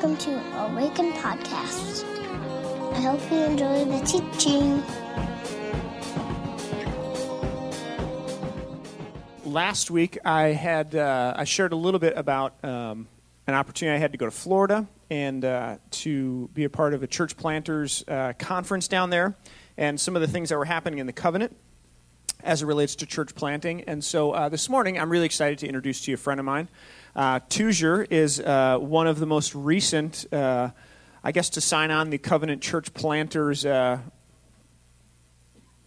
welcome to Awaken Podcast. I hope you enjoy the teaching. last week I had uh, I shared a little bit about um, an opportunity I had to go to Florida and uh, to be a part of a church planters uh, conference down there, and some of the things that were happening in the covenant as it relates to church planting. And so uh, this morning I'm really excited to introduce to you a friend of mine. Uh, Tuzier is uh, one of the most recent, uh, I guess, to sign on the covenant church planters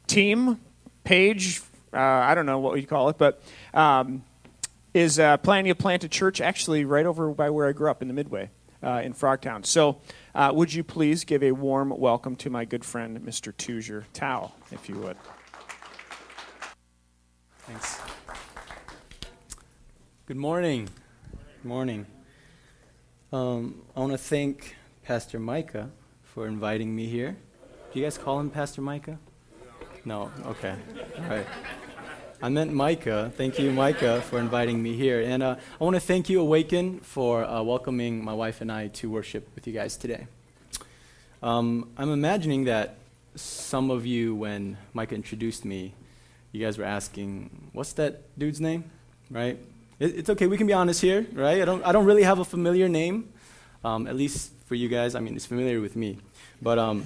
team page uh, I don't know what you call it, but um, is uh, planning to plant a church actually right over by where I grew up in the Midway uh, in Frogtown. So, uh, would you please give a warm welcome to my good friend, Mr. Tuzier Tao, if you would? Thanks. Good morning. Good morning. Um, I want to thank Pastor Micah for inviting me here. Do you guys call him Pastor Micah? No? Okay. All right. I meant Micah. Thank you, Micah, for inviting me here. And uh, I want to thank you, Awaken, for uh, welcoming my wife and I to worship with you guys today. Um, I'm imagining that some of you, when Micah introduced me, you guys were asking, what's that dude's name? Right? It, it's okay, we can be honest here, right? I don't, I don't really have a familiar name, um, at least for you guys. I mean, it's familiar with me. But um,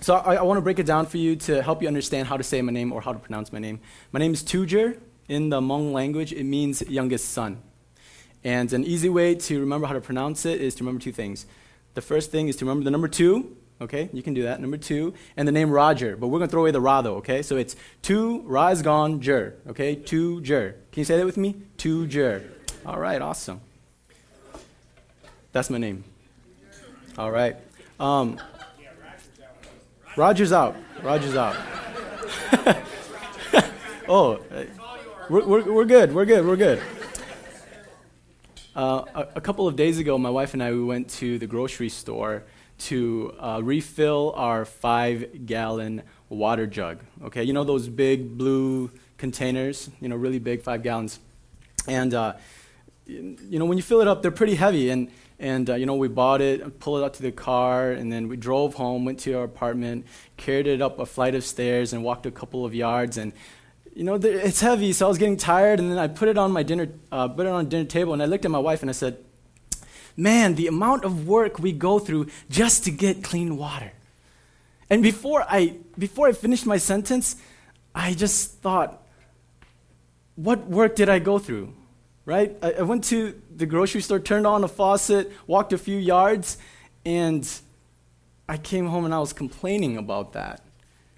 so I, I want to break it down for you to help you understand how to say my name or how to pronounce my name. My name is Tuzier. In the Hmong language, it means youngest son. And an easy way to remember how to pronounce it is to remember two things. The first thing is to remember the number two, okay? You can do that, number two, and the name Roger. But we're going to throw away the Ra though, okay? So it's two, Ra is gone, Jer, okay? Two, Jer. Can you say that with me? Two, Jer. All right, awesome. That's my name. All right. Um, Roger's out. Roger's out. oh, we're, we're, we're good. We're good. We're good. Uh, a, a, couple of days ago, my wife and I we went to the grocery store to uh, refill our five-gallon water jug. Okay, you know those big blue containers, you know, really big, five gallons. And uh, you know, when you fill it up, they're pretty heavy, and and, uh, you know, we bought it, pulled it out to the car, and then we drove home, went to our apartment, carried it up a flight of stairs, and walked a couple of yards. And, you know, it's heavy, so I was getting tired. And then I put it on my dinner, uh, put it on dinner table, and I looked at my wife and I said, Man, the amount of work we go through just to get clean water. And before I, before I finished my sentence, I just thought, what work did I go through? right? I, I went to the grocery store, turned on a faucet, walked a few yards, and I came home and I was complaining about that.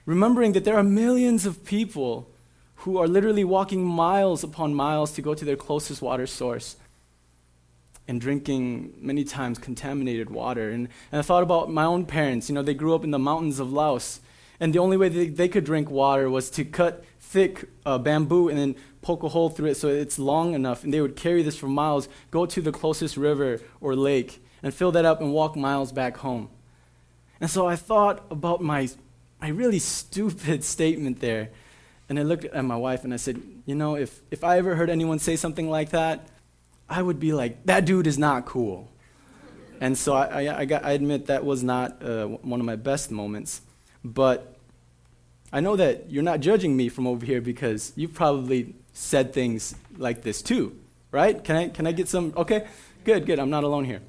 Remembering that there are millions of people who are literally walking miles upon miles to go to their closest water source and drinking many times contaminated water. And, and I thought about my own parents. You know, they grew up in the mountains of Laos, and the only way they, they could drink water was to cut thick uh, bamboo and then poke a hole through it so it's long enough, and they would carry this for miles, go to the closest river or lake, and fill that up and walk miles back home. And so I thought about my, my really stupid statement there. And I looked at my wife and I said, You know, if, if I ever heard anyone say something like that, I would be like, That dude is not cool. And so I, I, I, got, I admit that was not uh, one of my best moments. But I know that you're not judging me from over here because you've probably said things like this too, right? Can I, can I get some? Okay, good, good. I'm not alone here.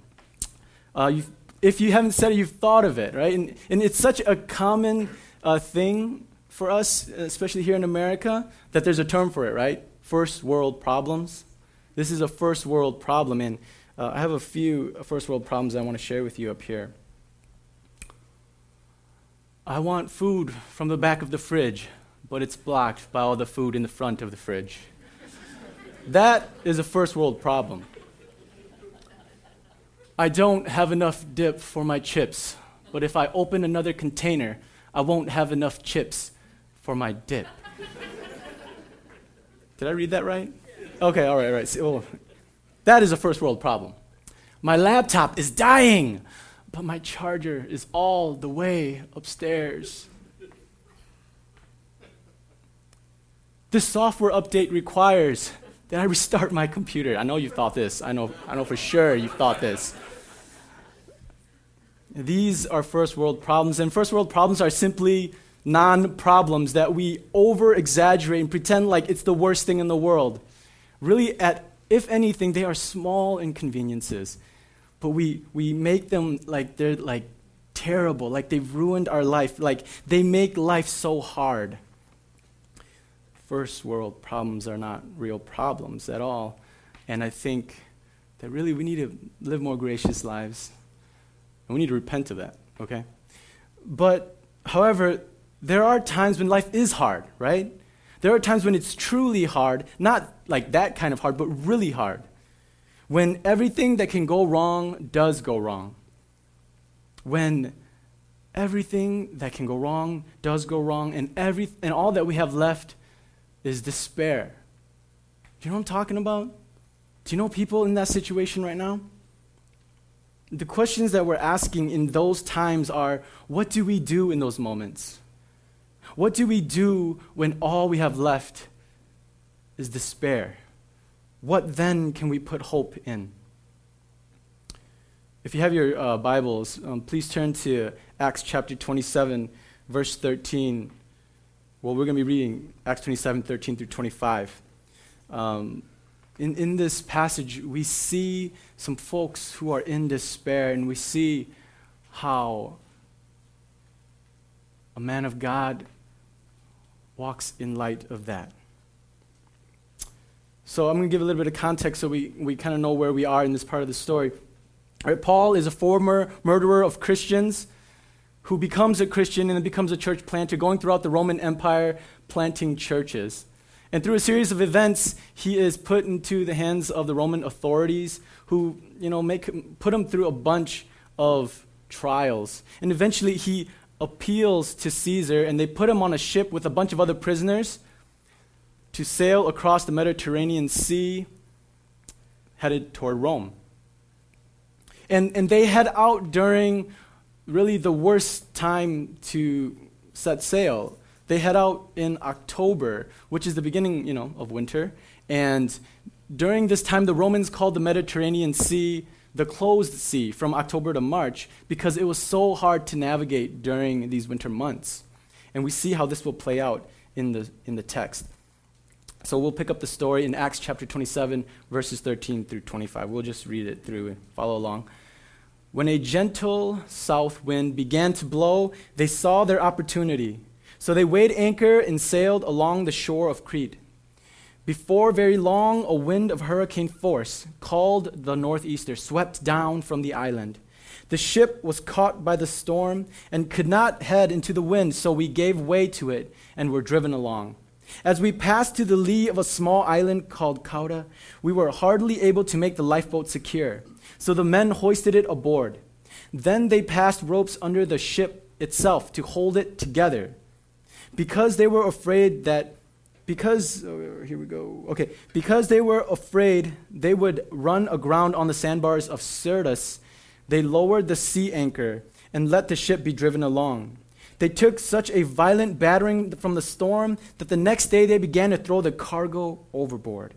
Uh, if you haven't said it, you've thought of it, right? And, and it's such a common uh, thing for us, especially here in America, that there's a term for it, right? First world problems. This is a first world problem, and uh, I have a few first world problems I want to share with you up here. I want food from the back of the fridge but it's blocked by all the food in the front of the fridge. that is a first world problem. I don't have enough dip for my chips, but if I open another container, I won't have enough chips for my dip. Did I read that right? Okay, all right, all right. So, that is a first world problem. My laptop is dying, but my charger is all the way upstairs. This software update requires that I restart my computer. I know you thought this. I know, I know for sure you thought this. These are first world problems, and first world problems are simply non problems that we over exaggerate and pretend like it's the worst thing in the world. Really, at, if anything, they are small inconveniences, but we, we make them like they're like terrible, like they've ruined our life, like they make life so hard. First world problems are not real problems at all, and I think that really we need to live more gracious lives. And we need to repent of that, okay? But, however, there are times when life is hard, right? There are times when it's truly hard, not like that kind of hard, but really hard. When everything that can go wrong does go wrong. When everything that can go wrong does go wrong, and, every, and all that we have left is despair. Do you know what I'm talking about? Do you know people in that situation right now? The questions that we're asking in those times are what do we do in those moments? What do we do when all we have left is despair? What then can we put hope in? If you have your uh, Bibles, um, please turn to Acts chapter 27, verse 13. Well, we're going to be reading Acts 27, 13 through 25. Um, in, in this passage, we see some folks who are in despair, and we see how a man of God walks in light of that. So I'm going to give a little bit of context so we, we kind of know where we are in this part of the story. Right, Paul is a former murderer of Christians who becomes a Christian and then becomes a church planter, going throughout the Roman Empire planting churches. And through a series of events, he is put into the hands of the Roman authorities who, you know, make, put him through a bunch of trials. And eventually he appeals to Caesar, and they put him on a ship with a bunch of other prisoners to sail across the Mediterranean Sea, headed toward Rome. And, and they head out during really the worst time to set sail. They head out in October, which is the beginning, you know, of winter. And during this time, the Romans called the Mediterranean Sea the closed sea from October to March because it was so hard to navigate during these winter months. And we see how this will play out in the, in the text. So we'll pick up the story in Acts chapter 27, verses 13 through 25. We'll just read it through and follow along. When a gentle south wind began to blow, they saw their opportunity. So they weighed anchor and sailed along the shore of Crete. Before very long, a wind of hurricane force, called the Northeaster, swept down from the island. The ship was caught by the storm and could not head into the wind, so we gave way to it and were driven along. As we passed to the lee of a small island called Cauda, we were hardly able to make the lifeboat secure, so the men hoisted it aboard. Then they passed ropes under the ship itself to hold it together. Because they were afraid that because oh, here we go. Okay. Because they were afraid they would run aground on the sandbars of syrtis. They lowered the sea anchor and let the ship be driven along. They took such a violent battering from the storm that the next day they began to throw the cargo overboard.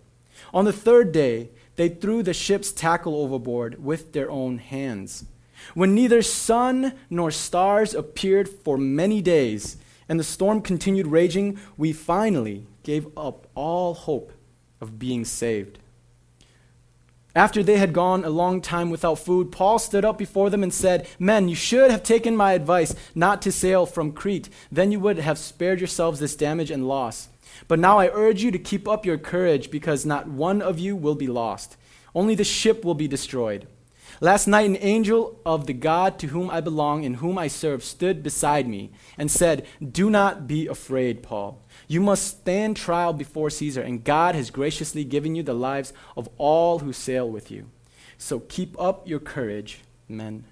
On the third day they threw the ship's tackle overboard with their own hands. When neither sun nor stars appeared for many days and the storm continued raging, we finally gave up all hope of being saved. After they had gone a long time without food, Paul stood up before them and said, Men, you should have taken my advice not to sail from Crete. Then you would have spared yourselves this damage and loss. But now I urge you to keep up your courage, because not one of you will be lost. Only the ship will be destroyed. Last night, an angel of the God to whom I belong and whom I serve stood beside me and said, Do not be afraid, Paul. You must stand trial before Caesar, and God has graciously given you the lives of all who sail with you. So keep up your courage, men,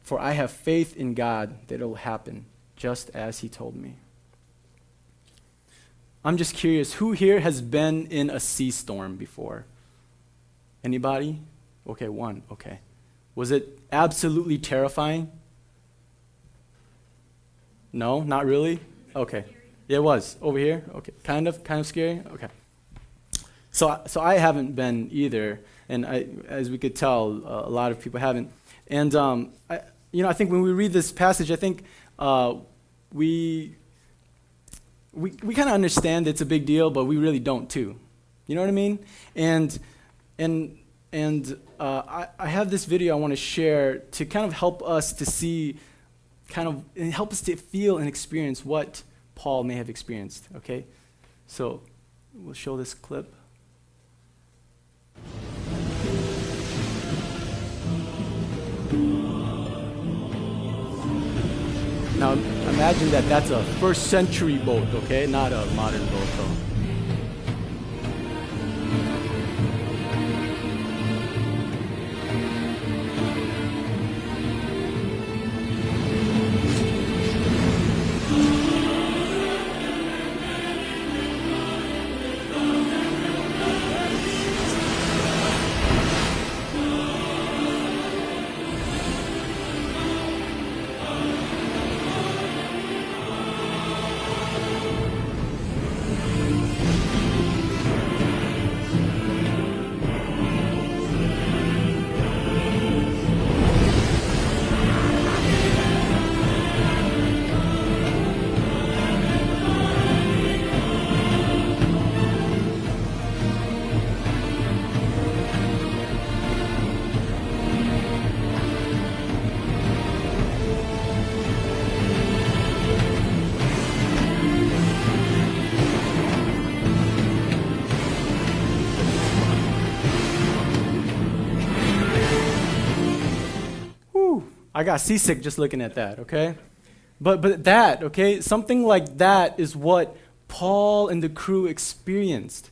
for I have faith in God that it will happen just as he told me. I'm just curious, who here has been in a sea storm before? Anybody? Okay, one. Okay. Was it absolutely terrifying? No, not really? Okay. Yeah, it was over here. Okay, kind of, kind of scary. Okay. So, so I haven't been either, and I, as we could tell, uh, a lot of people haven't. And um, I, you know, I think when we read this passage, I think uh, we, we, we kind of understand it's a big deal, but we really don't too. You know what I mean? And, and, and uh, I, I have this video I want to share to kind of help us to see, kind of, and help us to feel and experience what Paul may have experienced, okay? So we'll show this clip. Now imagine that that's a first century boat, okay? Not a modern boat though. I got seasick just looking at that, okay? But, but that, okay, something like that is what Paul and the crew experienced.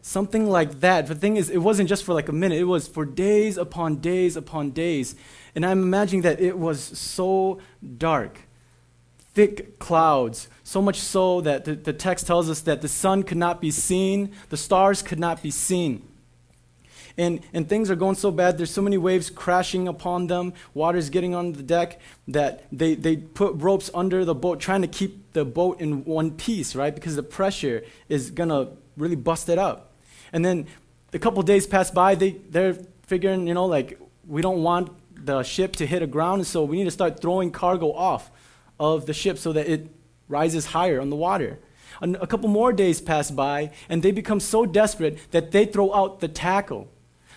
Something like that. The thing is, it wasn't just for like a minute, it was for days upon days upon days. And I'm imagining that it was so dark, thick clouds, so much so that the, the text tells us that the sun could not be seen, the stars could not be seen and, and things are going so bad. There's so many waves crashing upon them. Water's getting on the deck that they, they put ropes under the boat, trying to keep the boat in one piece, right? Because the pressure is going to really bust it up. And then a couple days pass by. They, they're figuring, you know, like, we don't want the ship to hit a ground, so we need to start throwing cargo off of the ship so that it rises higher on the water. A couple more days pass by, and they become so desperate that they throw out the tackle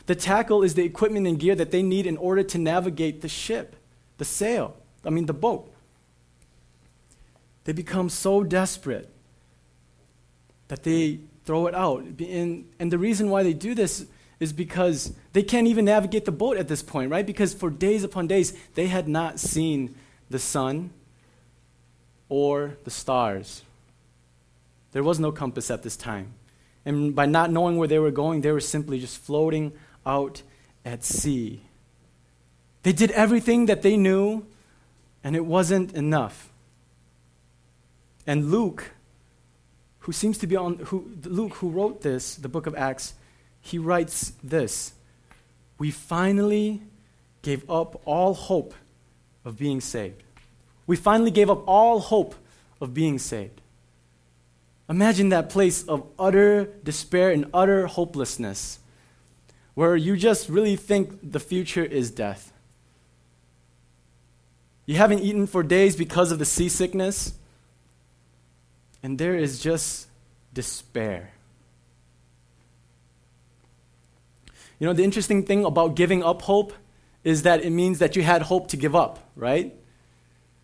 the tackle is the equipment and gear that they need in order to navigate the ship, the sail, I mean, the boat. They become so desperate that they throw it out. And, and the reason why they do this is because they can't even navigate the boat at this point, right? Because for days upon days, they had not seen the sun or the stars. There was no compass at this time. And by not knowing where they were going, they were simply just floating out at sea. They did everything that they knew, and it wasn't enough. And Luke, who seems to be on, who, Luke, who wrote this, the book of Acts, he writes this We finally gave up all hope of being saved. We finally gave up all hope of being saved. Imagine that place of utter despair and utter hopelessness where you just really think the future is death. You haven't eaten for days because of the seasickness, and there is just despair. You know, the interesting thing about giving up hope is that it means that you had hope to give up, right?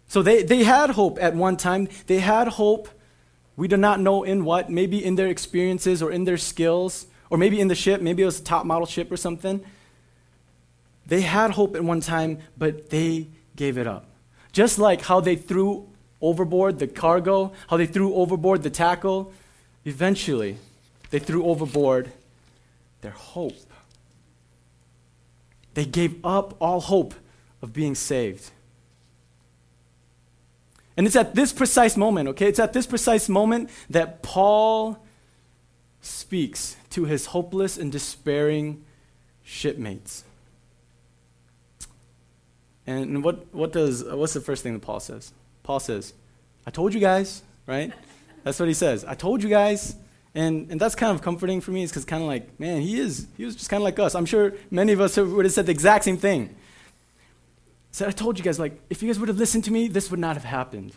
So they, they had hope at one time. They had hope. We do not know in what, maybe in their experiences or in their skills. Or maybe in the ship, maybe it was a top model ship or something. They had hope at one time, but they gave it up. Just like how they threw overboard the cargo, how they threw overboard the tackle, eventually they threw overboard their hope. They gave up all hope of being saved. And it's at this precise moment, okay? It's at this precise moment that Paul speaks to his hopeless and despairing shipmates. And what, what does, what's the first thing that Paul says? Paul says, I told you guys, right? That's what he says. I told you guys. And, and that's kind of comforting for me, is because kind of like, man, he is, he was just kind of like us. I'm sure many of us would have said the exact same thing. said, I told you guys, like, if you guys would have listened to me, this would not have happened.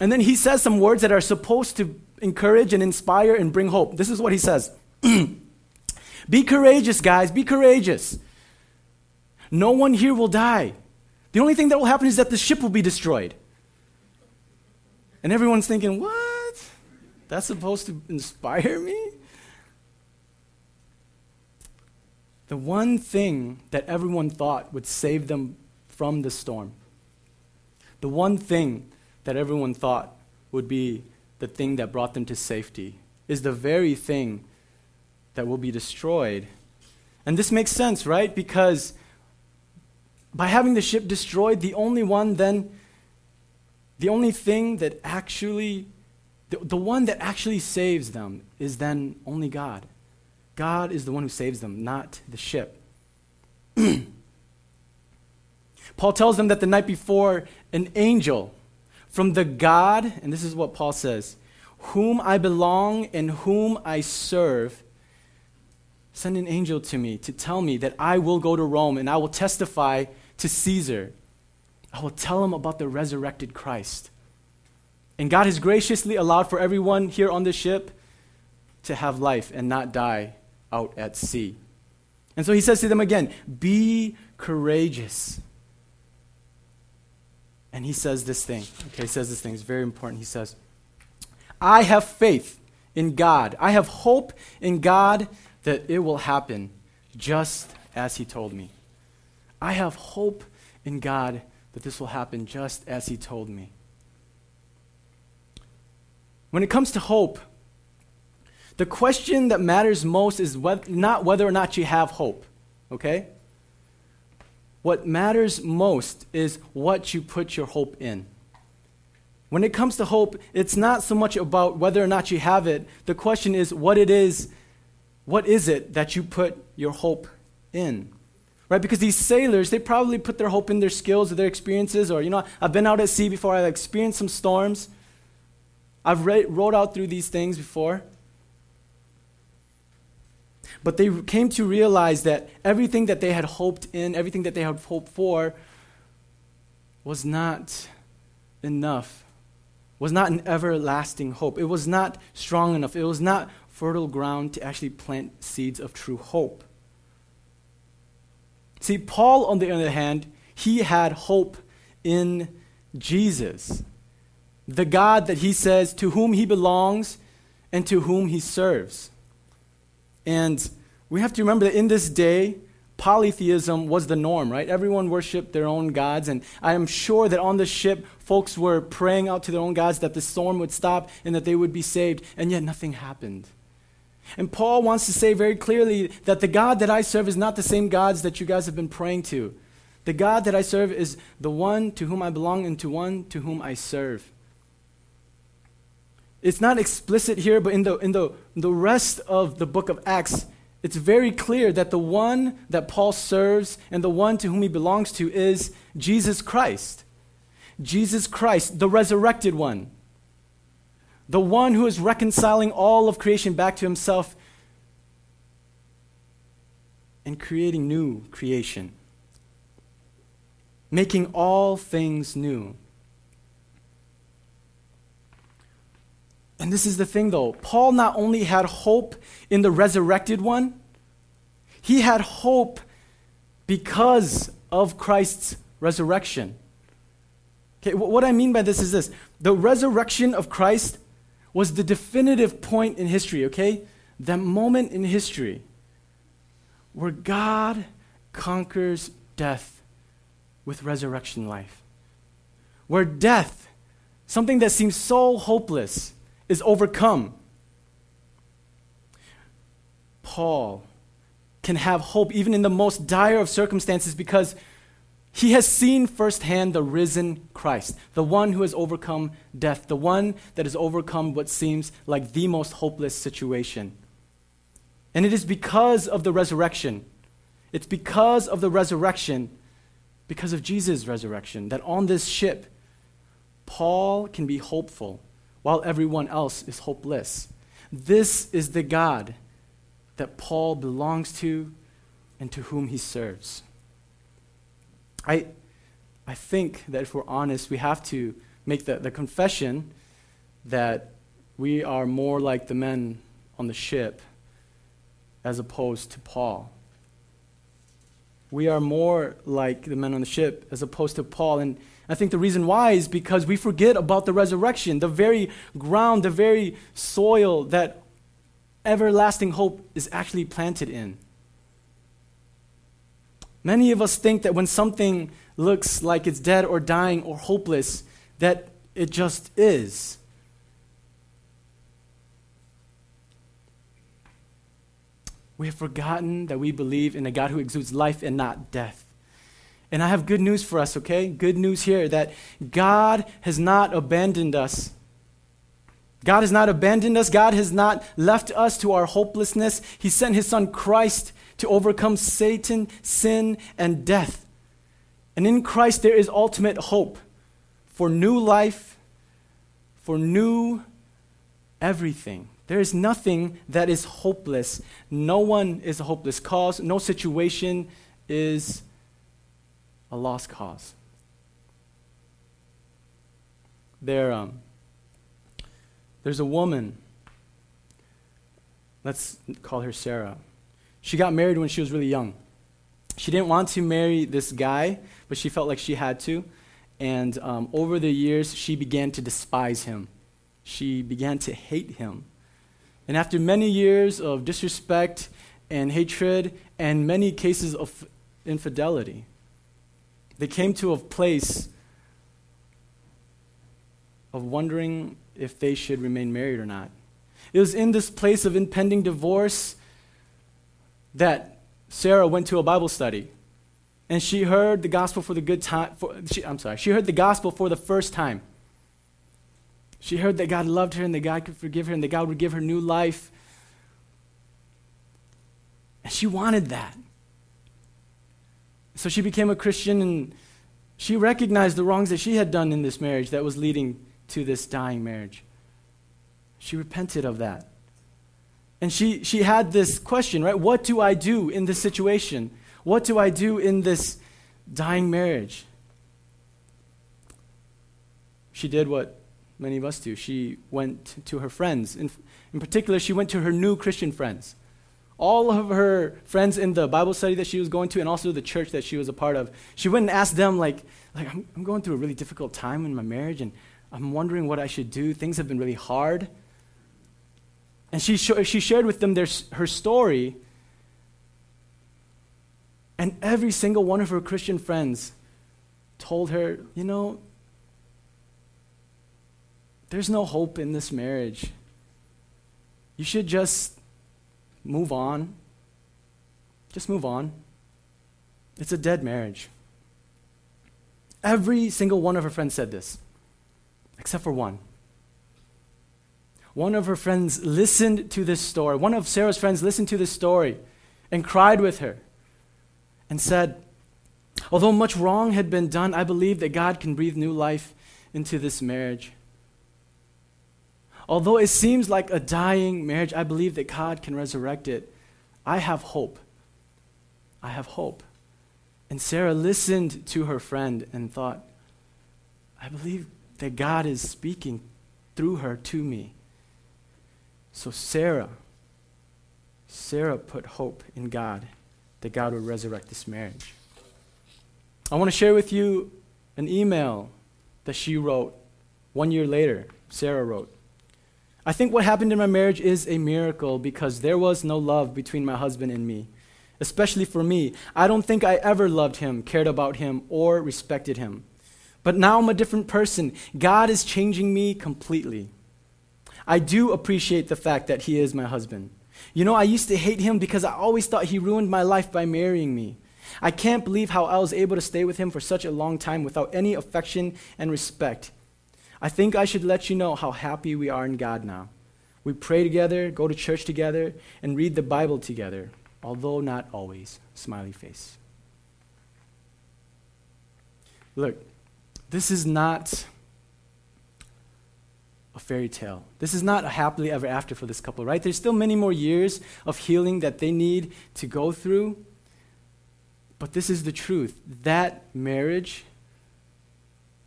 And then he says some words that are supposed to encourage and inspire and bring hope. This is what he says Be courageous, guys, be courageous. No one here will die. The only thing that will happen is that the ship will be destroyed. And everyone's thinking, what? That's supposed to inspire me? The one thing that everyone thought would save them from the storm, the one thing that everyone thought would be the thing that brought them to safety, is the very thing that will be destroyed. And this makes sense, right? Because by having the ship destroyed, the only one then, the only thing that actually, the, the one that actually saves them is then only God. God is the one who saves them, not the ship. Paul tells them that the night before, an angel from the God, and this is what Paul says, whom I belong and whom I serve, send an angel to me to tell me that I will go to Rome and I will testify to Caesar. I will tell him about the resurrected Christ. And God has graciously allowed for everyone here on the ship to have life and not die out at sea. And so he says to them again, Be courageous. And he says this thing. Okay, he says this thing. It's very important. He says, I have faith in God. I have hope in God that it will happen just as he told me. I have hope in God that this will happen just as he told me. When it comes to hope, the question that matters most is whether, not whether or not you have hope, okay? What matters most is what you put your hope in. When it comes to hope, it's not so much about whether or not you have it. The question is what it is, what is it that you put your hope in? Right? Because these sailors, they probably put their hope in their skills or their experiences, or, you know, I've been out at sea before, I've experienced some storms. I've re- rode out through these things before. But they came to realize that everything that they had hoped in, everything that they had hoped for, was not enough, was not an everlasting hope. It was not strong enough. It was not fertile ground to actually plant seeds of true hope. See, Paul, on the other hand, he had hope in Jesus, the God that he says to whom he belongs and to whom he serves. And we have to remember that in this day, polytheism was the norm, right? Everyone worshiped their own gods. And I am sure that on the ship, folks were praying out to their own gods that the storm would stop and that they would be saved. And yet nothing happened. And Paul wants to say very clearly that the God that I serve is not the same gods that you guys have been praying to. The God that I serve is the one to whom I belong and to one to whom I serve. It's not explicit here, but in the, in the, in the rest of the book of Acts, it's very clear that the one that Paul serves and the one to whom he belongs to is Jesus Christ. Jesus Christ, the resurrected one. The one who is reconciling all of creation back to himself and creating new creation, making all things new. And this is the thing, though. Paul not only had hope in the resurrected one, he had hope because of Christ's resurrection. Okay, what I mean by this is this the resurrection of Christ was the definitive point in history, okay? That moment in history where God conquers death with resurrection life. Where death, something that seems so hopeless, is overcome. Paul can have hope even in the most dire of circumstances because he has seen firsthand the risen Christ, the one who has overcome death, the one that has overcome what seems like the most hopeless situation. And it is because of the resurrection, it's because of the resurrection, because of Jesus' resurrection, that on this ship, Paul can be hopeful while everyone else is hopeless. This is the God that Paul belongs to and to whom he serves. I, I think that if we're honest, we have to make the, the confession that we are more like the men on the ship as opposed to Paul. We are more like the men on the ship as opposed to Paul. And I think the reason why is because we forget about the resurrection, the very ground, the very soil that everlasting hope is actually planted in. Many of us think that when something looks like it's dead or dying or hopeless, that it just is. We have forgotten that we believe in a God who exudes life and not death. And I have good news for us, okay? Good news here that God has not abandoned us. God has not abandoned us. God has not left us to our hopelessness. He sent His Son Christ to overcome Satan, sin, and death. And in Christ, there is ultimate hope for new life, for new everything. There is nothing that is hopeless. No one is a hopeless cause. No situation is a lost cause. There, um, there's a woman, let's call her Sarah. She got married when she was really young. She didn't want to marry this guy, but she felt like she had to. And um, over the years, she began to despise him. She began to hate him. And after many years of disrespect and hatred and many cases of infidelity, they came to a place of wondering if they should remain married or not. It was in this place of impending divorce that Sarah went to a Bible study. And she heard the gospel for the good time. For, she, I'm sorry, she heard the gospel for the first time. She heard that God loved her and that God could forgive her and that God would give her new life. And she wanted that. So she became a Christian and she recognized the wrongs that she had done in this marriage that was leading to this dying marriage. She repented of that. And she, she had this question, right? What do I do in this situation? What do I do in this dying marriage? She did what many of us do. She went to her friends. In, in particular, she went to her new Christian friends all of her friends in the Bible study that she was going to and also the church that she was a part of, she went and asked them, like, like I'm, I'm going through a really difficult time in my marriage and I'm wondering what I should do. Things have been really hard. And she, sh- she shared with them their, her story. And every single one of her Christian friends told her, you know, there's no hope in this marriage. You should just move on. Just move on. It's a dead marriage. Every single one of her friends said this, except for one. One of her friends listened to this story. One of Sarah's friends listened to this story and cried with her and said, Although much wrong had been done, I believe that God can breathe new life into this marriage. Although it seems like a dying marriage, I believe that God can resurrect it. I have hope. I have hope. And Sarah listened to her friend and thought, I believe that God is speaking through her to me. So Sarah, Sarah put hope in God that God would resurrect this marriage. I want to share with you an email that she wrote one year later. Sarah wrote, I think what happened in my marriage is a miracle because there was no love between my husband and me, especially for me. I don't think I ever loved him, cared about him, or respected him. But now I'm a different person. God is changing me completely. I do appreciate the fact that he is my husband. You know, I used to hate him because I always thought he ruined my life by marrying me. I can't believe how I was able to stay with him for such a long time without any affection and respect. I think I should let you know how happy we are in God now. We pray together, go to church together, and read the Bible together, although not always. Smiley face. Look, this is not a fairy tale. This is not a happily ever after for this couple, right? There's still many more years of healing that they need to go through. But this is the truth. That marriage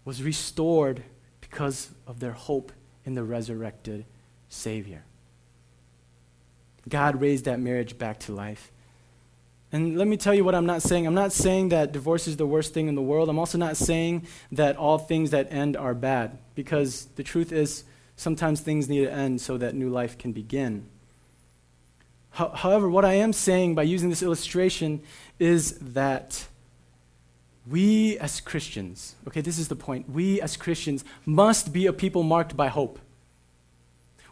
was restored because of their hope in the resurrected Savior. God raised that marriage back to life. And let me tell you what I'm not saying. I'm not saying that divorce is the worst thing in the world. I'm also not saying that all things that end are bad, because the truth is, sometimes things need to end so that new life can begin. However, what I am saying by using this illustration is that we as Christians, okay, this is the point. We as Christians must be a people marked by hope.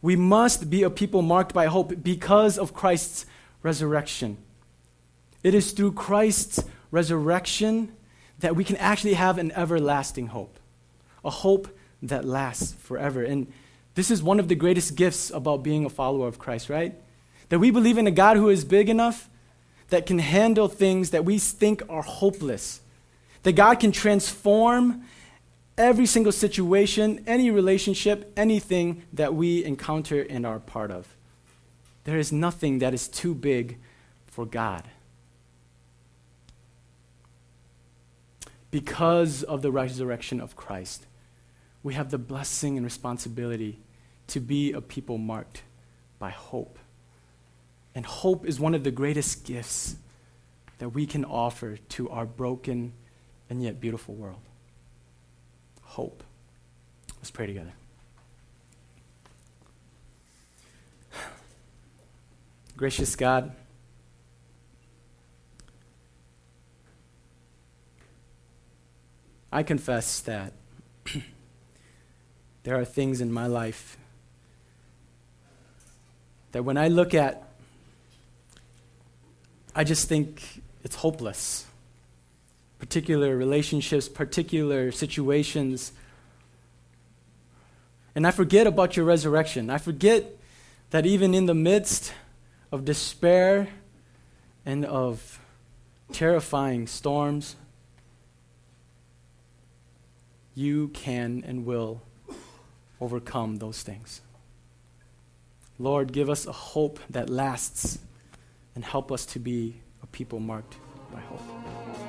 We must be a people marked by hope because of Christ's resurrection. It is through Christ's resurrection that we can actually have an everlasting hope, a hope that lasts forever. And this is one of the greatest gifts about being a follower of Christ, right? That we believe in a God who is big enough that can handle things that we think are hopeless. That God can transform every single situation, any relationship, anything that we encounter and are part of. There is nothing that is too big for God. Because of the resurrection of Christ, we have the blessing and responsibility to be a people marked by hope. And hope is one of the greatest gifts that we can offer to our broken and yet beautiful world. Hope. Let's pray together. Gracious God, I confess that there are things in my life that when I look at, I just think it's hopeless. Particular relationships, particular situations. And I forget about your resurrection. I forget that even in the midst of despair and of terrifying storms, you can and will overcome those things. Lord, give us a hope that lasts and help us to be a people marked by hope.